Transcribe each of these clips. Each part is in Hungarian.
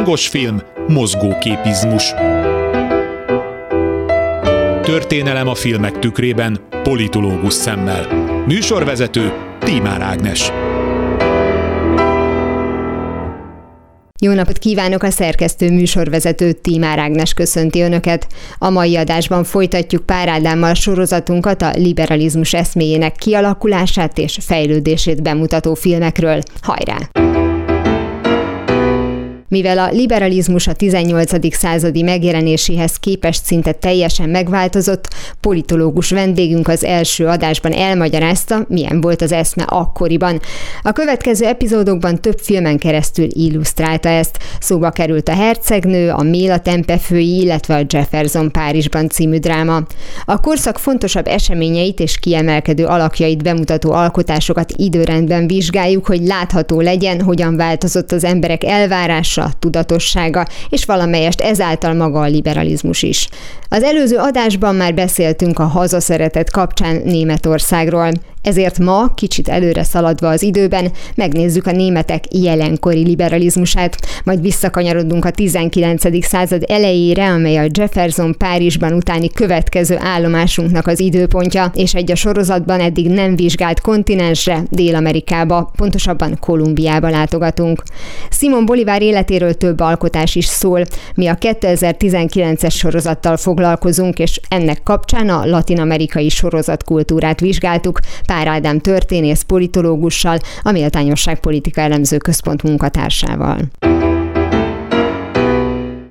Hangos film, mozgóképizmus. Történelem a filmek tükrében, politológus szemmel. Műsorvezető Tímár Ágnes. Jó napot kívánok a szerkesztő műsorvezető Tímár Ágnes köszönti Önöket. A mai adásban folytatjuk Pár Ádámmal sorozatunkat a liberalizmus eszméjének kialakulását és fejlődését bemutató filmekről. Hajrá! Mivel a liberalizmus a 18. századi megjelenéséhez képest szinte teljesen megváltozott, politológus vendégünk az első adásban elmagyarázta, milyen volt az eszme akkoriban. A következő epizódokban több filmen keresztül illusztrálta ezt. Szóba került a Hercegnő, a Méla tempefői, illetve a Jefferson Párizsban című dráma. A korszak fontosabb eseményeit és kiemelkedő alakjait bemutató alkotásokat időrendben vizsgáljuk, hogy látható legyen, hogyan változott az emberek elvárása, tudása, tudatossága, és valamelyest ezáltal maga a liberalizmus is. Az előző adásban már beszéltünk a hazaszeretet kapcsán Németországról. Ezért ma, kicsit előre szaladva az időben, megnézzük a németek jelenkori liberalizmusát, majd visszakanyarodunk a 19. század elejére, amely a Jefferson Párizsban utáni következő állomásunknak az időpontja, és egy a sorozatban eddig nem vizsgált kontinensre, Dél-Amerikába, pontosabban Kolumbiába látogatunk. Simon Bolivar életéről több alkotás is szól. Mi a 2019-es sorozattal foglalkozunk, és ennek kapcsán a latin-amerikai sorozatkultúrát vizsgáltuk, Pár Ádám történész politológussal, a Méltányosság Politika Elemző Központ munkatársával.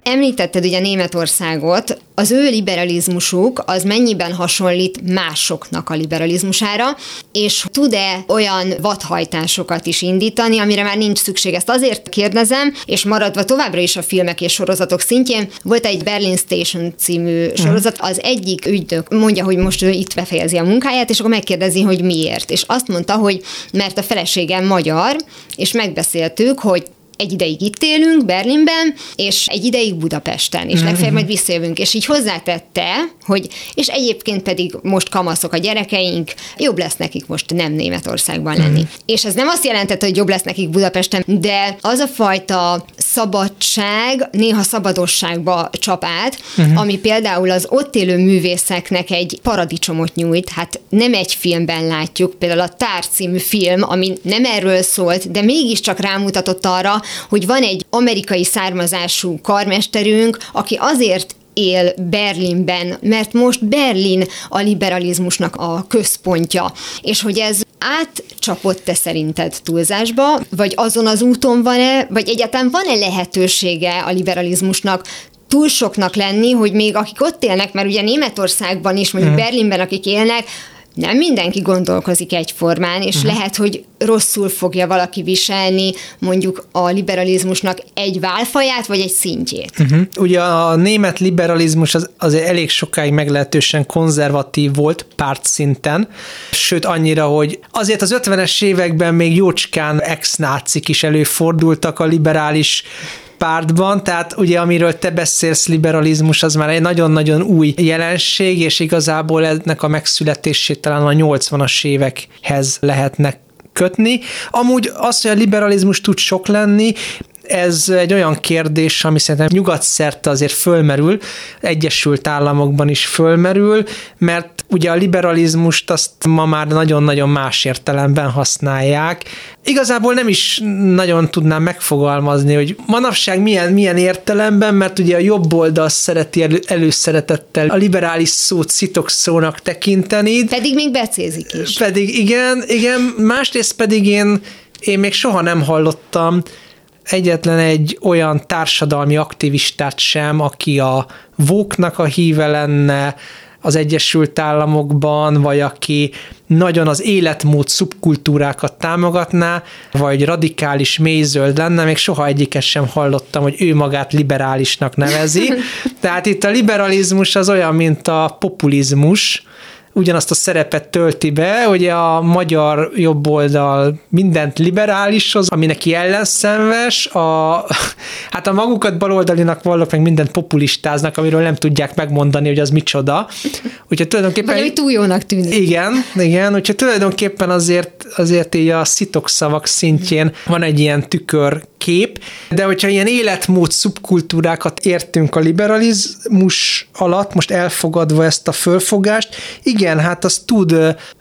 Említetted ugye Németországot, az ő liberalizmusuk az mennyiben hasonlít másoknak a liberalizmusára, és tud-e olyan vadhajtásokat is indítani, amire már nincs szükség. Ezt azért kérdezem, és maradva továbbra is a filmek és sorozatok szintjén, volt egy Berlin Station című mhm. sorozat, az egyik ügynök mondja, hogy most ő itt befejezi a munkáját, és akkor megkérdezi, hogy miért. És azt mondta, hogy mert a feleségem magyar, és megbeszéltük, hogy egy ideig itt élünk Berlinben, és egy ideig Budapesten, és mhm. legfeljebb majd visszajövünk. És így hozzátette, hogy és egyébként pedig most kamaszok a gyerekeink, jobb lesz nekik most nem Németországban lenni. Uh-huh. És ez nem azt jelentette, hogy jobb lesz nekik Budapesten, de az a fajta szabadság, néha szabadosságba csap át, uh-huh. ami például az ott élő művészeknek egy paradicsomot nyújt. Hát nem egy filmben látjuk, például a Tár című film, ami nem erről szólt, de mégiscsak rámutatott arra, hogy van egy amerikai származású karmesterünk, aki azért él Berlinben, mert most Berlin a liberalizmusnak a központja, és hogy ez átcsapott-e szerinted túlzásba, vagy azon az úton van-e, vagy egyáltalán van-e lehetősége a liberalizmusnak túl soknak lenni, hogy még akik ott élnek, mert ugye Németországban is, mondjuk hmm. Berlinben, akik élnek, nem mindenki gondolkozik egyformán, és uh-huh. lehet, hogy rosszul fogja valaki viselni mondjuk a liberalizmusnak egy válfaját, vagy egy szintjét. Uh-huh. Ugye a német liberalizmus az, az elég sokáig meglehetősen konzervatív volt párt szinten, sőt annyira, hogy azért az 50-es években még jócskán ex-nácik is előfordultak a liberális pártban, tehát ugye amiről te beszélsz, liberalizmus, az már egy nagyon-nagyon új jelenség, és igazából ennek a megszületését talán a 80-as évekhez lehetnek kötni. Amúgy az, hogy a liberalizmus tud sok lenni, ez egy olyan kérdés, ami szerintem nyugat-szerte azért fölmerül, Egyesült Államokban is fölmerül, mert ugye a liberalizmust azt ma már nagyon-nagyon más értelemben használják. Igazából nem is nagyon tudnám megfogalmazni, hogy manapság milyen, milyen értelemben, mert ugye a jobb oldal szereti elő, előszeretettel a liberális szót szitokszónak tekinteni. Pedig még becézik is. Pedig igen, igen, másrészt pedig én, én még soha nem hallottam egyetlen egy olyan társadalmi aktivistát sem, aki a vóknak a híve lenne az Egyesült Államokban, vagy aki nagyon az életmód szubkultúrákat támogatná, vagy radikális mélyzöld lenne, még soha egyiket sem hallottam, hogy ő magát liberálisnak nevezi. Tehát itt a liberalizmus az olyan, mint a populizmus, ugyanazt a szerepet tölti be, hogy a magyar jobboldal mindent liberálishoz, ami neki ellenszenves, a, hát a magukat baloldalinak vallok, meg mindent populistáznak, amiről nem tudják megmondani, hogy az micsoda. Úgyhogy tulajdonképpen... Vagy ami túl jónak tűnik. Igen, igen, úgyhogy tulajdonképpen azért, azért így a szitokszavak szintjén van egy ilyen tükör kép, de hogyha ilyen életmód szubkultúrákat értünk a liberalizmus alatt, most elfogadva ezt a fölfogást, igen, hát az tud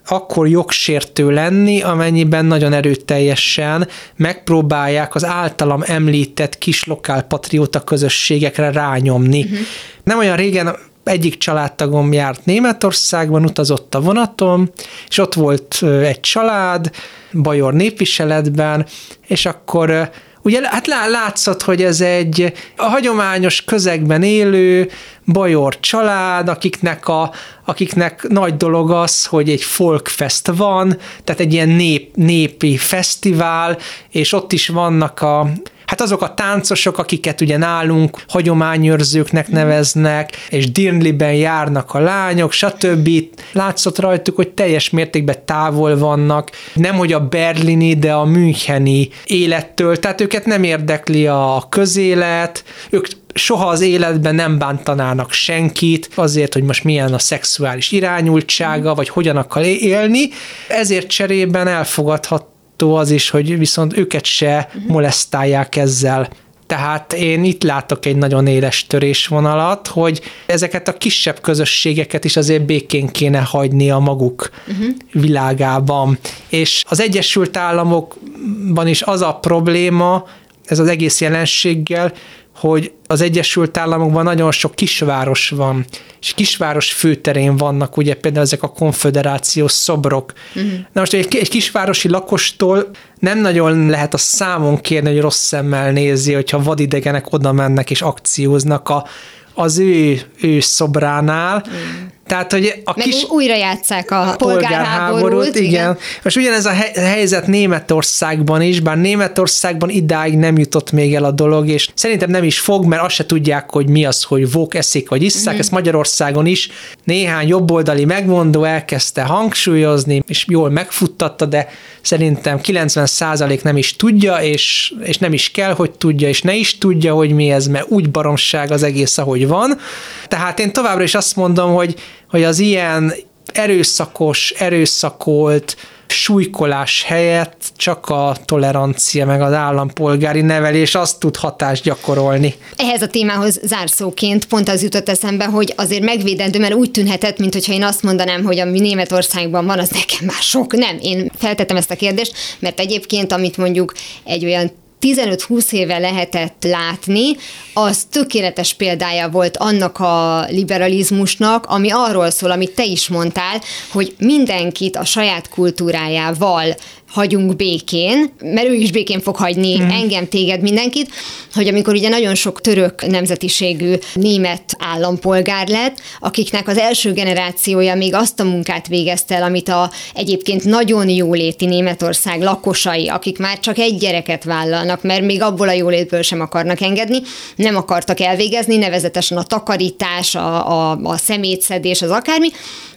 akkor jogsértő lenni, amennyiben nagyon erőteljesen megpróbálják az általam említett kis lokál patrióta közösségekre rányomni. Uh-huh. Nem olyan régen egyik családtagom járt Németországban, utazott a vonaton, és ott volt egy család, Bajor népviseletben, és akkor Ugye hát látszott, hogy ez egy a hagyományos közegben élő bajor család, akiknek, a, akiknek nagy dolog az, hogy egy folkfest van, tehát egy ilyen nép, népi fesztivál, és ott is vannak a Hát azok a táncosok, akiket ugye nálunk hagyományőrzőknek neveznek, és Dirnliben járnak a lányok, stb. Látszott rajtuk, hogy teljes mértékben távol vannak, nem hogy a berlini, de a müncheni élettől, tehát őket nem érdekli a közélet, ők soha az életben nem bántanának senkit azért, hogy most milyen a szexuális irányultsága, vagy hogyan akar élni, ezért cserében elfogadhat várható az is, hogy viszont őket se uh-huh. molesztálják ezzel. Tehát én itt látok egy nagyon éles törésvonalat, hogy ezeket a kisebb közösségeket is azért békén kéne hagyni a maguk uh-huh. világában. És az Egyesült Államokban is az a probléma, ez az egész jelenséggel, hogy az Egyesült Államokban nagyon sok kisváros van, és kisváros főterén vannak ugye például ezek a konfederációs szobrok. Uh-huh. Na most egy, egy kisvárosi lakostól nem nagyon lehet a számon kérni, hogy rossz szemmel nézi, hogyha vadidegenek oda mennek és akcióznak a, az ő, ő szobránál. Mm. Tehát, hogy a Meg kis... újra játszák a polgárháborút. polgárháborút igen. igen. Most ugyanez a helyzet Németországban is, bár Németországban idáig nem jutott még el a dolog, és szerintem nem is fog, mert azt se tudják, hogy mi az, hogy vók eszik vagy isszák. Mm. Ezt Magyarországon is néhány jobboldali megmondó elkezdte hangsúlyozni, és jól megfuttatta, de szerintem 90% nem is tudja, és, és nem is kell, hogy tudja, és ne is tudja, hogy mi ez, mert úgy baromság az egész, ahogy van. Tehát én továbbra is azt mondom, hogy hogy az ilyen erőszakos, erőszakolt, súlykolás helyett csak a tolerancia meg az állampolgári nevelés azt tud hatást gyakorolni. Ehhez a témához zárszóként pont az jutott eszembe, hogy azért megvédendő, mert úgy tűnhetett, mintha én azt mondanám, hogy ami Németországban van, az nekem már sok. Nem, én feltettem ezt a kérdést, mert egyébként, amit mondjuk egy olyan 15-20 éve lehetett látni, az tökéletes példája volt annak a liberalizmusnak, ami arról szól, amit te is mondtál, hogy mindenkit a saját kultúrájával hagyunk békén, mert ő is békén fog hagyni mm. engem, téged, mindenkit, hogy amikor ugye nagyon sok török nemzetiségű német állampolgár lett, akiknek az első generációja még azt a munkát végezte el, amit a egyébként nagyon jóléti Németország lakosai, akik már csak egy gyereket vállalnak, mert még abból a jólétből sem akarnak engedni, nem akartak elvégezni, nevezetesen a takarítás, a, a, a szemétszedés, az akármi,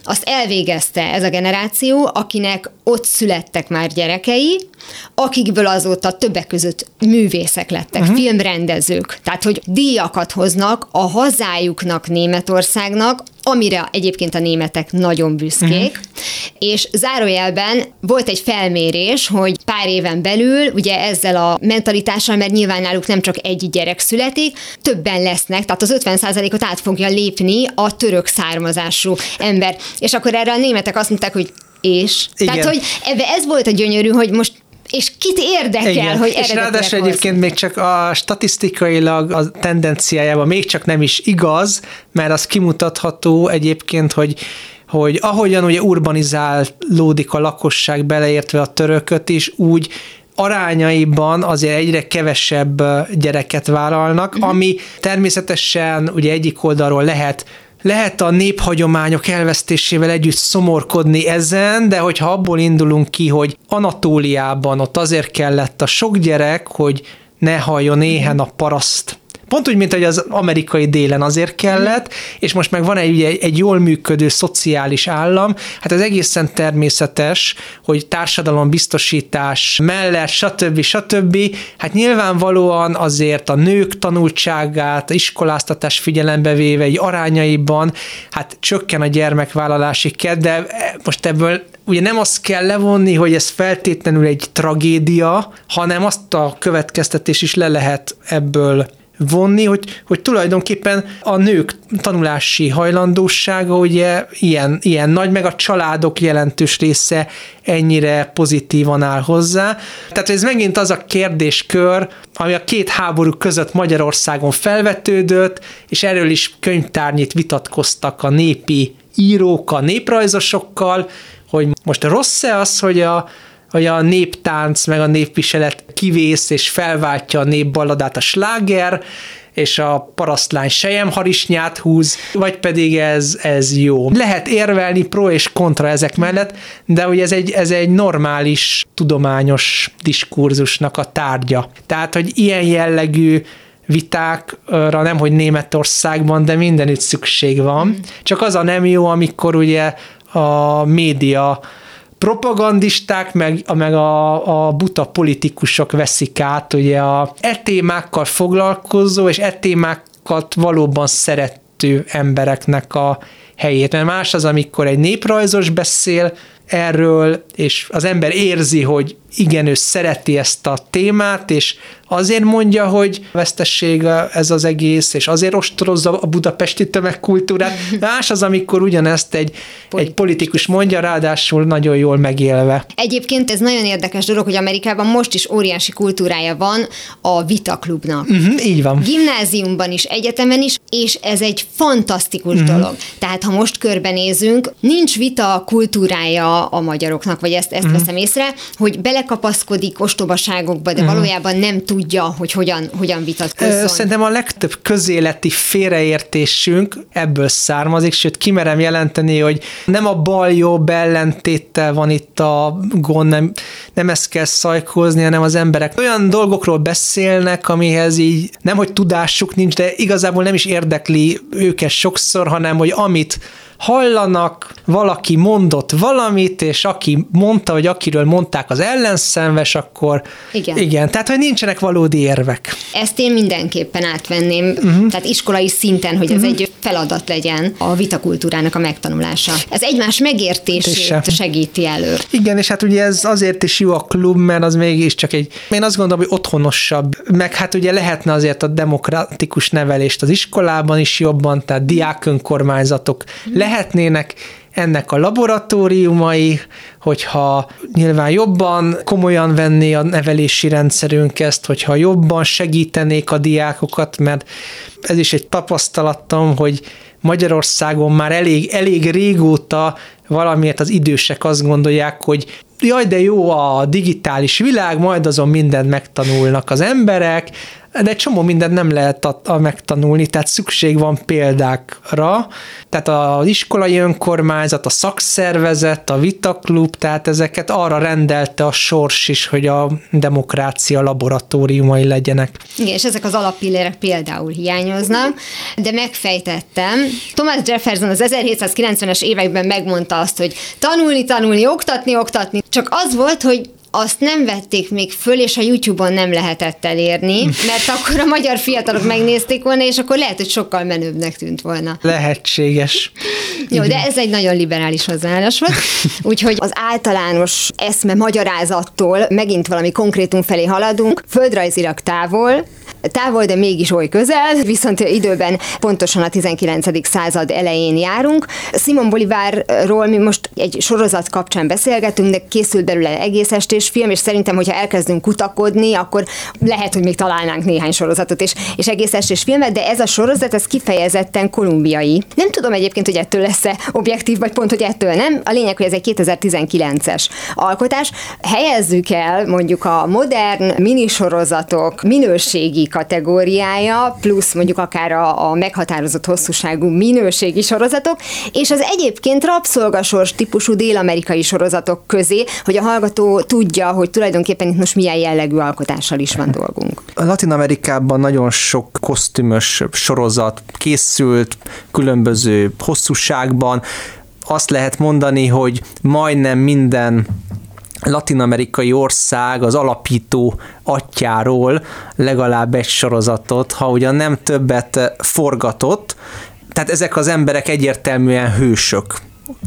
azt elvégezte ez a generáció, akinek ott születtek már gyerekei, akikből azóta többek között művészek lettek, uh-huh. filmrendezők. Tehát, hogy díjakat hoznak a hazájuknak, Németországnak, amire egyébként a németek nagyon büszkék, uh-huh. és zárójelben volt egy felmérés, hogy pár éven belül, ugye ezzel a mentalitással, mert nyilván náluk nem csak egy gyerek születik, többen lesznek, tehát az 50%-ot át fogja lépni a török származású ember. És akkor erre a németek azt mondták, hogy és. Igen. Tehát, hogy ebbe ez volt a gyönyörű, hogy most és kit érdekel, Igen. hogy És ráadásul egyébként még csak a statisztikailag a tendenciájában még csak nem is igaz, mert az kimutatható egyébként, hogy hogy ahogyan ugye urbanizálódik a lakosság beleértve a törököt is, úgy arányaiban azért egyre kevesebb gyereket vállalnak, uh-huh. ami természetesen ugye egyik oldalról lehet lehet a néphagyományok elvesztésével együtt szomorkodni ezen, de hogyha abból indulunk ki, hogy Anatóliában ott azért kellett a sok gyerek, hogy ne halljon éhen a paraszt Pont úgy, mint hogy az amerikai délen azért kellett, és most meg van egy, egy, egy jól működő szociális állam, hát ez egészen természetes, hogy társadalombiztosítás mellett, stb. stb. Hát nyilvánvalóan azért a nők tanultságát, iskoláztatás figyelembe véve, egy arányaiban, hát csökken a gyermekvállalási kedv, de most ebből ugye nem azt kell levonni, hogy ez feltétlenül egy tragédia, hanem azt a következtetés is le lehet ebből vonni, hogy, hogy tulajdonképpen a nők tanulási hajlandósága ugye ilyen, ilyen nagy, meg a családok jelentős része ennyire pozitívan áll hozzá. Tehát ez megint az a kérdéskör, ami a két háború között Magyarországon felvetődött, és erről is könyvtárnyit vitatkoztak a népi írók, a néprajzosokkal, hogy most rossz-e az, hogy a, hogy a néptánc meg a népviselet kivész és felváltja a népballadát a sláger, és a parasztlány sejemharisnyát húz, vagy pedig ez, ez jó. Lehet érvelni pro és kontra ezek mellett, de hogy ez egy, ez egy normális tudományos diskurzusnak a tárgya. Tehát, hogy ilyen jellegű vitákra nem, hogy Németországban, de mindenütt szükség van. Mm. Csak az a nem jó, amikor ugye a média propagandisták, meg, meg a, a buta politikusok veszik át ugye a e témákkal foglalkozó és e témákat valóban szerető embereknek a helyét. Mert más az, amikor egy néprajzos beszél erről, és az ember érzi, hogy igen, ő szereti ezt a témát, és azért mondja, hogy vesztesség ez az egész, és azért ostorozza a budapesti tömegkultúrát. Más az, amikor ugyanezt egy, politikus. egy politikus mondja, ráadásul nagyon jól megélve. Egyébként ez nagyon érdekes dolog, hogy Amerikában most is óriási kultúrája van a vitaklubnak. Uh-huh, így van. Gimnáziumban is, egyetemen is, és ez egy fantasztikus uh-huh. dolog. Tehát ha most körbenézünk, nincs vita kultúrája a magyaroknak, vagy ezt, ezt uh-huh. veszem észre, hogy bele belekapaszkodik ostobaságokba, de uh-huh. valójában nem tudja, hogy hogyan, hogyan vitatkozzon. Szerintem a legtöbb közéleti félreértésünk ebből származik, sőt kimerem jelenteni, hogy nem a bal-jobb ellentéttel van itt a gond, nem, nem ezt kell szajkózni, hanem az emberek olyan dolgokról beszélnek, amihez így nem, hogy tudásuk nincs, de igazából nem is érdekli őket sokszor, hanem hogy amit hallanak, valaki mondott valamit, és aki mondta, hogy akiről mondták az ellenszenves, akkor igen. igen. Tehát, hogy nincsenek valódi érvek. Ezt én mindenképpen átvenném, uh-huh. tehát iskolai szinten, hogy ez uh-huh. egy feladat legyen a vitakultúrának a megtanulása. Ez egymás megértését segíti elő. Igen, és hát ugye ez azért is jó a klub, mert az mégiscsak egy, én azt gondolom, hogy otthonosabb, meg hát ugye lehetne azért a demokratikus nevelést az iskolában is jobban, tehát diákönkormányzatok uh-huh. lehet lehetnének ennek a laboratóriumai, hogyha nyilván jobban komolyan venné a nevelési rendszerünk ezt, hogyha jobban segítenék a diákokat, mert ez is egy tapasztalatom, hogy Magyarországon már elég, elég régóta valamiért az idősek azt gondolják, hogy jaj, de jó a digitális világ, majd azon mindent megtanulnak az emberek, de egy csomó mindent nem lehet a, a megtanulni, tehát szükség van példákra, tehát az iskolai önkormányzat, a szakszervezet, a vitaklub, tehát ezeket arra rendelte a sors is, hogy a demokrácia laboratóriumai legyenek. Igen, és ezek az alappillérek például hiányoznak, de megfejtettem. Thomas Jefferson az 1790-es években megmondta azt, hogy tanulni, tanulni, oktatni, oktatni, csak az volt, hogy azt nem vették még föl, és a YouTube-on nem lehetett elérni, mert akkor a magyar fiatalok megnézték volna, és akkor lehet, hogy sokkal menőbbnek tűnt volna. Lehetséges. Jó, de ez egy nagyon liberális hozzáállás volt. Úgyhogy az általános eszme magyarázattól megint valami konkrétum felé haladunk, földrajzilag távol, távol, de mégis oly közel, viszont időben pontosan a 19. század elején járunk. Simon Bolivárról mi most egy sorozat kapcsán beszélgetünk, de készült belőle egész estés film, és szerintem, hogyha elkezdünk kutakodni, akkor lehet, hogy még találnánk néhány sorozatot és, és egész estés filmet, de ez a sorozat, ez kifejezetten kolumbiai. Nem tudom egyébként, hogy ettől lesz-e objektív, vagy pont, hogy ettől nem. A lényeg, hogy ez egy 2019-es alkotás. Helyezzük el mondjuk a modern minisorozatok minőségi kategóriája, plusz mondjuk akár a, a meghatározott hosszúságú minőségi sorozatok, és az egyébként rabszolgasors típusú dél-amerikai sorozatok közé, hogy a hallgató tudja, hogy tulajdonképpen itt most milyen jellegű alkotással is van dolgunk. A Latin Amerikában nagyon sok kosztümös sorozat készült, különböző hosszúságban. Azt lehet mondani, hogy majdnem minden latinamerikai ország az alapító atyáról legalább egy sorozatot, ha ugyan nem többet forgatott, tehát ezek az emberek egyértelműen hősök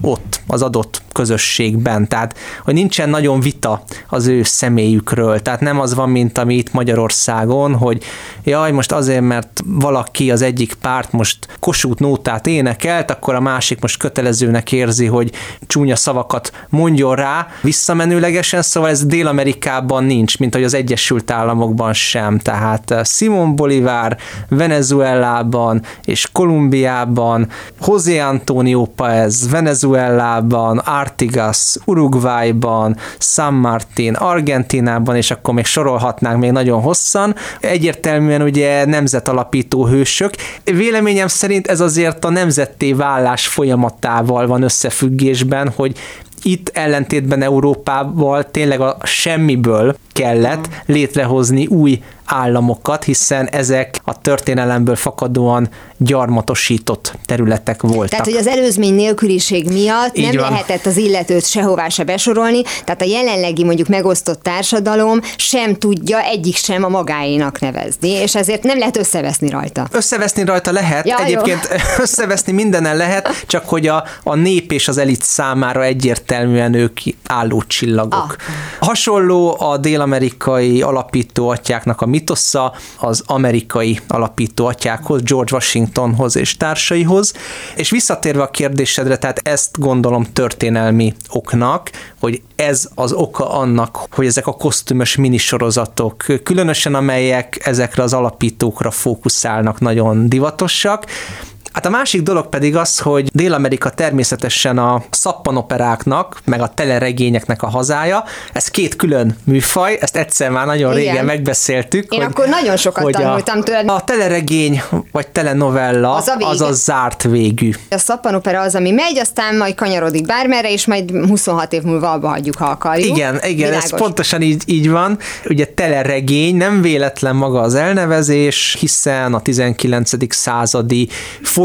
ott az adott közösségben, tehát hogy nincsen nagyon vita az ő személyükről, tehát nem az van, mint ami itt Magyarországon, hogy jaj, most azért, mert valaki az egyik párt most kosút nótát énekelt, akkor a másik most kötelezőnek érzi, hogy csúnya szavakat mondjon rá. Visszamenőlegesen, szóval ez Dél-Amerikában nincs, mint hogy az Egyesült Államokban sem, tehát Simon Bolivar Venezuelában és Kolumbiában, José Antonio Paez Venezuelában, Artigas Uruguayban, San Martin Argentinában, és akkor még sorolhatnánk még nagyon hosszan. Egyértelműen ugye nemzetalapító hősök. Véleményem szerint ez azért a nemzetté vállás folyamatával van összefüggésben, hogy itt ellentétben Európával tényleg a semmiből kellett létrehozni új államokat, hiszen ezek a történelemből fakadóan gyarmatosított területek voltak. Tehát, hogy az előzmény nélküliség miatt Így nem van. lehetett az illetőt sehová se besorolni, tehát a jelenlegi mondjuk megosztott társadalom sem tudja egyik sem a magáénak nevezni, és ezért nem lehet összeveszni rajta. Összeveszni rajta lehet, ja, egyébként jó. összeveszni mindenen lehet, csak hogy a, a nép és az elit számára egyértelműen ők álló csillagok. Ah. Hasonló a dél-amerikai alapító atyáknak a mitosza az amerikai alapító atyákhoz, George Washingtonhoz és társaihoz. És visszatérve a kérdésedre, tehát ezt gondolom történelmi oknak, hogy ez az oka annak, hogy ezek a kosztümös minisorozatok, különösen amelyek ezekre az alapítókra fókuszálnak, nagyon divatosak, Hát a másik dolog pedig az, hogy Dél-Amerika természetesen a szappanoperáknak, meg a teleregényeknek a hazája. Ez két külön műfaj, ezt egyszer már nagyon Igen. régen megbeszéltük. Én hogy, akkor nagyon sokat hogy tanultam tőled. A teleregény vagy telenovella az a, az a zárt végű. A szappanopera az, ami megy, aztán majd kanyarodik bármerre, és majd 26 év múlva abba hagyjuk, ha akarjuk. Igen, igen, Világos. ez pontosan így, így van. Ugye teleregény, nem véletlen maga az elnevezés, hiszen a 19. századi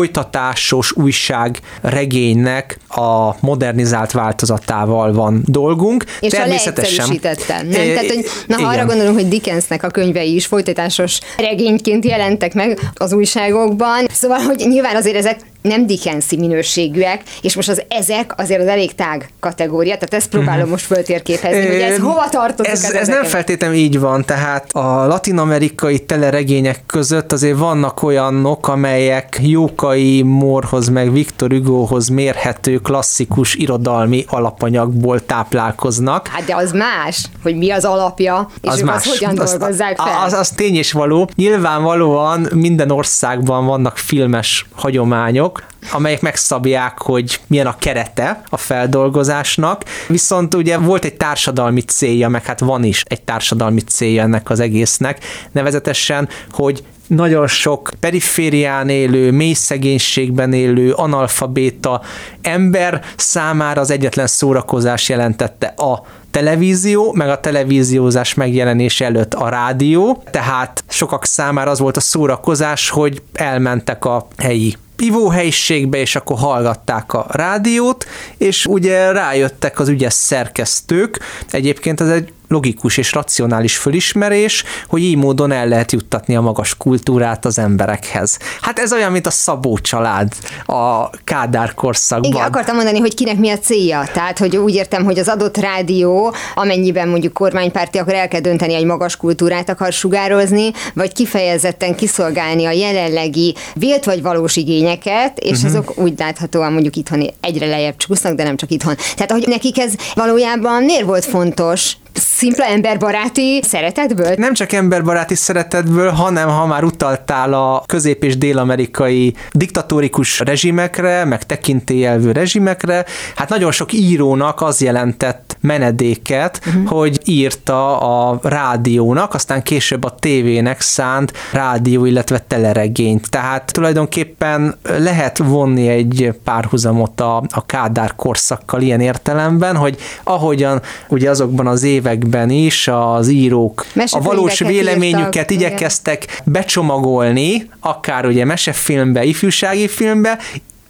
folytatásos újság regénynek a modernizált változatával van dolgunk. És Természetesen. a nem? Tehát, hogy, na, ha arra gondolunk, hogy Dickensnek a könyvei is folytatásos regényként jelentek meg az újságokban, szóval, hogy nyilván azért ezek nem Dickensi minőségűek, és most az ezek azért az elég tág kategória, tehát ezt próbálom uh-huh. most föltérképezni, hogy ez hova tartozik. Ez, ez nem feltétlenül így van, tehát a latinamerikai teleregények között azért vannak olyanok, amelyek Jókai Morhoz meg Viktor Hugohoz mérhető klasszikus irodalmi alapanyagból táplálkoznak. Hát de az más, hogy mi az alapja, és az, más. az hogyan az, dolgozzák fel. Az, az tény és való. Nyilvánvalóan minden országban vannak filmes hagyományok, amelyek megszabják, hogy milyen a kerete a feldolgozásnak, viszont ugye volt egy társadalmi célja, meg hát van is egy társadalmi célja ennek az egésznek, nevezetesen, hogy nagyon sok periférián élő, mély szegénységben élő, analfabéta ember számára az egyetlen szórakozás jelentette a televízió, meg a televíziózás megjelenése előtt a rádió, tehát sokak számára az volt a szórakozás, hogy elmentek a helyi ivóhelyiségbe, és akkor hallgatták a rádiót, és ugye rájöttek az ügyes szerkesztők, egyébként ez egy logikus és racionális fölismerés, hogy így módon el lehet juttatni a magas kultúrát az emberekhez. Hát ez olyan, mint a Szabó család a Kádár korszakban. Igen, akartam mondani, hogy kinek mi a célja. Tehát, hogy úgy értem, hogy az adott rádió, amennyiben mondjuk kormánypárti, akkor el kell dönteni, hogy magas kultúrát akar sugározni, vagy kifejezetten kiszolgálni a jelenlegi vélt vagy valós igényeket, és uh-huh. azok úgy láthatóan mondjuk itthon egyre lejjebb csúsznak, de nem csak itthon. Tehát, hogy nekik ez valójában miért volt fontos Szimpla emberbaráti szeretetből? Nem csak emberbaráti szeretetből, hanem ha már utaltál a közép- és dél-amerikai diktatórikus rezsimekre, meg tekintélyelvű rezsimekre, hát nagyon sok írónak az jelentett menedéket, uh-huh. hogy írta a rádiónak, aztán később a tévének szánt rádió, illetve teleregényt. Tehát tulajdonképpen lehet vonni egy párhuzamot a, a Kádár korszakkal ilyen értelemben, hogy ahogyan ugye azokban az években is az írók a valós véleményüket írtak, igyekeztek igen. becsomagolni, akár ugye mesefilmbe, ifjúsági filmbe,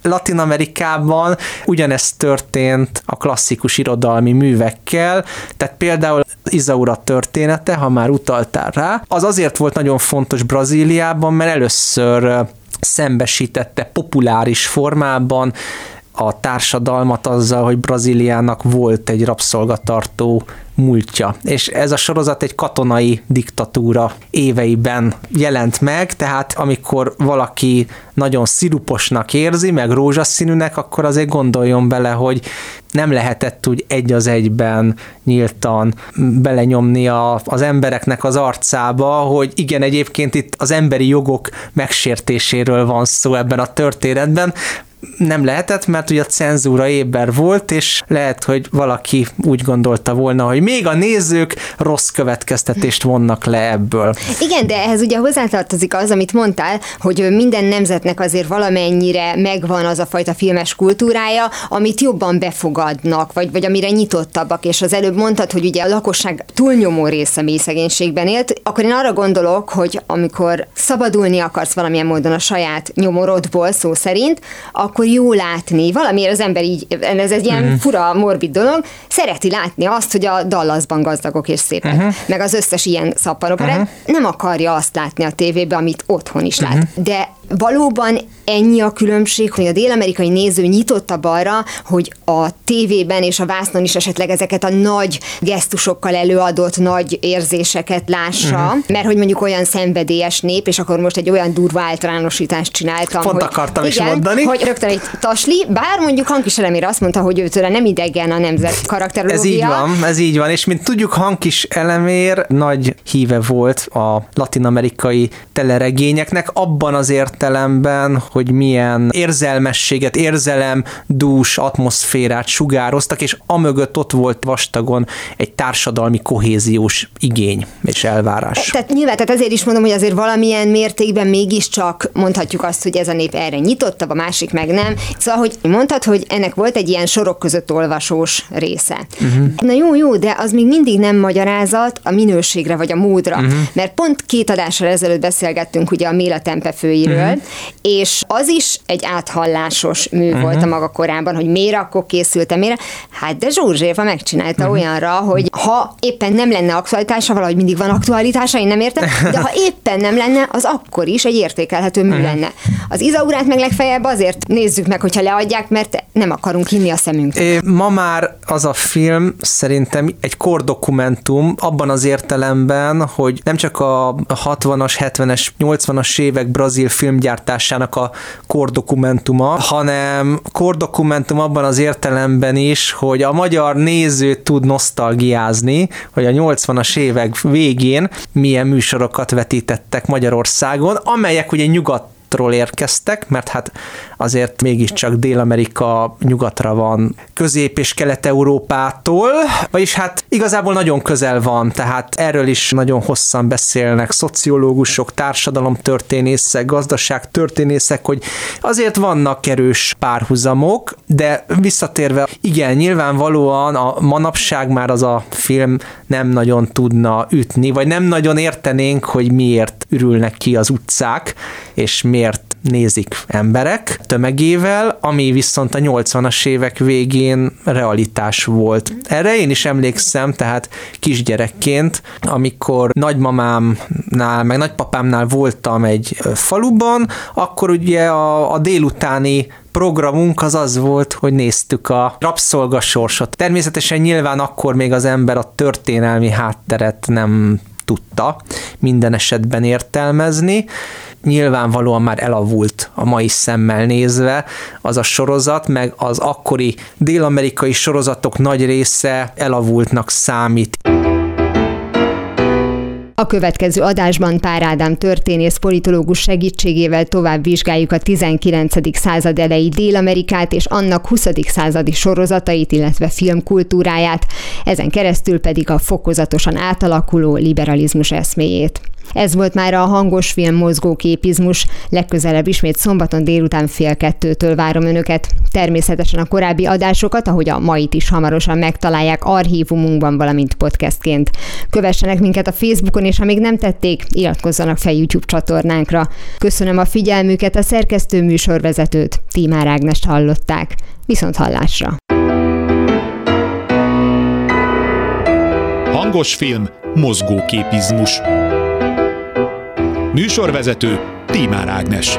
Latin Amerikában ugyanezt történt a klasszikus irodalmi művekkel, tehát például Izaura története, ha már utaltál rá, az azért volt nagyon fontos Brazíliában, mert először szembesítette populáris formában a társadalmat azzal, hogy Brazíliának volt egy rabszolgatartó múltja. És ez a sorozat egy katonai diktatúra éveiben jelent meg, tehát amikor valaki nagyon sziruposnak érzi, meg rózsaszínűnek, akkor azért gondoljon bele, hogy nem lehetett úgy egy az egyben nyíltan belenyomni a, az embereknek az arcába, hogy igen, egyébként itt az emberi jogok megsértéséről van szó ebben a történetben, nem lehetett, mert ugye a cenzúra éber volt, és lehet, hogy valaki úgy gondolta volna, hogy még a nézők rossz következtetést vonnak le ebből. Igen, de ehhez ugye hozzátartozik az, amit mondtál, hogy minden nemzetnek azért valamennyire megvan az a fajta filmes kultúrája, amit jobban befogadnak, vagy, vagy amire nyitottabbak, és az előbb mondtad, hogy ugye a lakosság túlnyomó része mély szegénységben élt, akkor én arra gondolok, hogy amikor szabadulni akarsz valamilyen módon a saját nyomorodból, szó szerint, akkor jó látni. Valamiért az ember így, ez egy ilyen uh-huh. fura, morbid dolog, szereti látni azt, hogy a Dallasban gazdagok és szépek, uh-huh. meg az összes ilyen szappanoperát, uh-huh. nem akarja azt látni a tévében, amit otthon is lát. Uh-huh. De valóban ennyi a különbség, hogy a dél-amerikai néző nyitottabb arra, hogy a tévében és a vásznon is esetleg ezeket a nagy gesztusokkal előadott nagy érzéseket lássa, uh-huh. mert hogy mondjuk olyan szenvedélyes nép, és akkor most egy olyan durva általánosítást csináltam. Pont hogy, akartam igen, is mondani. Hogy rögtön egy tasli, bár mondjuk Hankis Elemére azt mondta, hogy őtől nem idegen a nemzet karakterológia. Ez így van, ez így van, és mint tudjuk, Hankis Elemér nagy híve volt a latinamerikai teleregényeknek, abban az értelemben, hogy milyen érzelmességet, érzelem, dús atmoszférát sugároztak, és amögött ott volt vastagon egy társadalmi kohéziós igény és elvárás. Tehát nyilván, tehát ezért is mondom, hogy azért valamilyen mértékben mégiscsak mondhatjuk azt, hogy ez a nép erre nyitottabb, a másik meg nem. Szóval, hogy mondtad, hogy ennek volt egy ilyen sorok között olvasós része. Uh-huh. Na jó, jó, de az még mindig nem magyarázat a minőségre vagy a módra, uh-huh. mert pont két adással ezelőtt beszélgettünk ugye a Méla Tempefőiről, uh-huh. És az is egy áthallásos mű uh-huh. volt a maga korában, hogy miért akkor készült miért. Hát de Zsózséva megcsinálta uh-huh. olyanra, hogy ha éppen nem lenne aktualitása, valahogy mindig van aktualitása, én nem értem, de ha éppen nem lenne, az akkor is egy értékelhető mű uh-huh. lenne. Az Izaurát meg legfeljebb azért nézzük meg, hogyha leadják, mert nem akarunk hinni a szemünk. É, ma már az a film szerintem egy kordokumentum abban az értelemben, hogy nem csak a 60-as, 70-es, 80-as évek brazil filmgyártásának a kordokumentuma, hanem kordokumentum abban az értelemben is, hogy a magyar néző tud nosztalgiázni, hogy a 80-as évek végén milyen műsorokat vetítettek Magyarországon, amelyek ugye nyugat nyugatról érkeztek, mert hát azért mégiscsak Dél-Amerika nyugatra van Közép- és Kelet-Európától, vagyis hát igazából nagyon közel van, tehát erről is nagyon hosszan beszélnek szociológusok, társadalomtörténészek, gazdaságtörténészek, hogy azért vannak erős párhuzamok, de visszatérve, igen, nyilvánvalóan a manapság már az a film nem nagyon tudna ütni, vagy nem nagyon értenénk, hogy miért ürülnek ki az utcák, és miért nézik emberek tömegével, ami viszont a 80-as évek végén realitás volt. Erre én is emlékszem, tehát kisgyerekként, amikor nagymamámnál, meg nagypapámnál voltam egy faluban, akkor ugye a, a délutáni programunk az az volt, hogy néztük a rabszolgasorsot. Természetesen nyilván akkor még az ember a történelmi hátteret nem tudta minden esetben értelmezni, nyilvánvalóan már elavult a mai szemmel nézve az a sorozat, meg az akkori dél-amerikai sorozatok nagy része elavultnak számít. A következő adásban Pár Ádám történész politológus segítségével tovább vizsgáljuk a 19. század elejé Dél-Amerikát és annak 20. századi sorozatait, illetve filmkultúráját, ezen keresztül pedig a fokozatosan átalakuló liberalizmus eszméjét. Ez volt már a hangos film mozgóképizmus. Legközelebb ismét szombaton délután fél kettőtől várom önöket. Természetesen a korábbi adásokat, ahogy a mait is hamarosan megtalálják archívumunkban, valamint podcastként. Kövessenek minket a Facebookon, és ha még nem tették, iratkozzanak fel YouTube csatornánkra. Köszönöm a figyelmüket, a szerkesztő műsorvezetőt, Tímár Ágnest hallották. Viszont hallásra! Hangos film, mozgóképizmus. Műsorvezető Tímár Ágnes.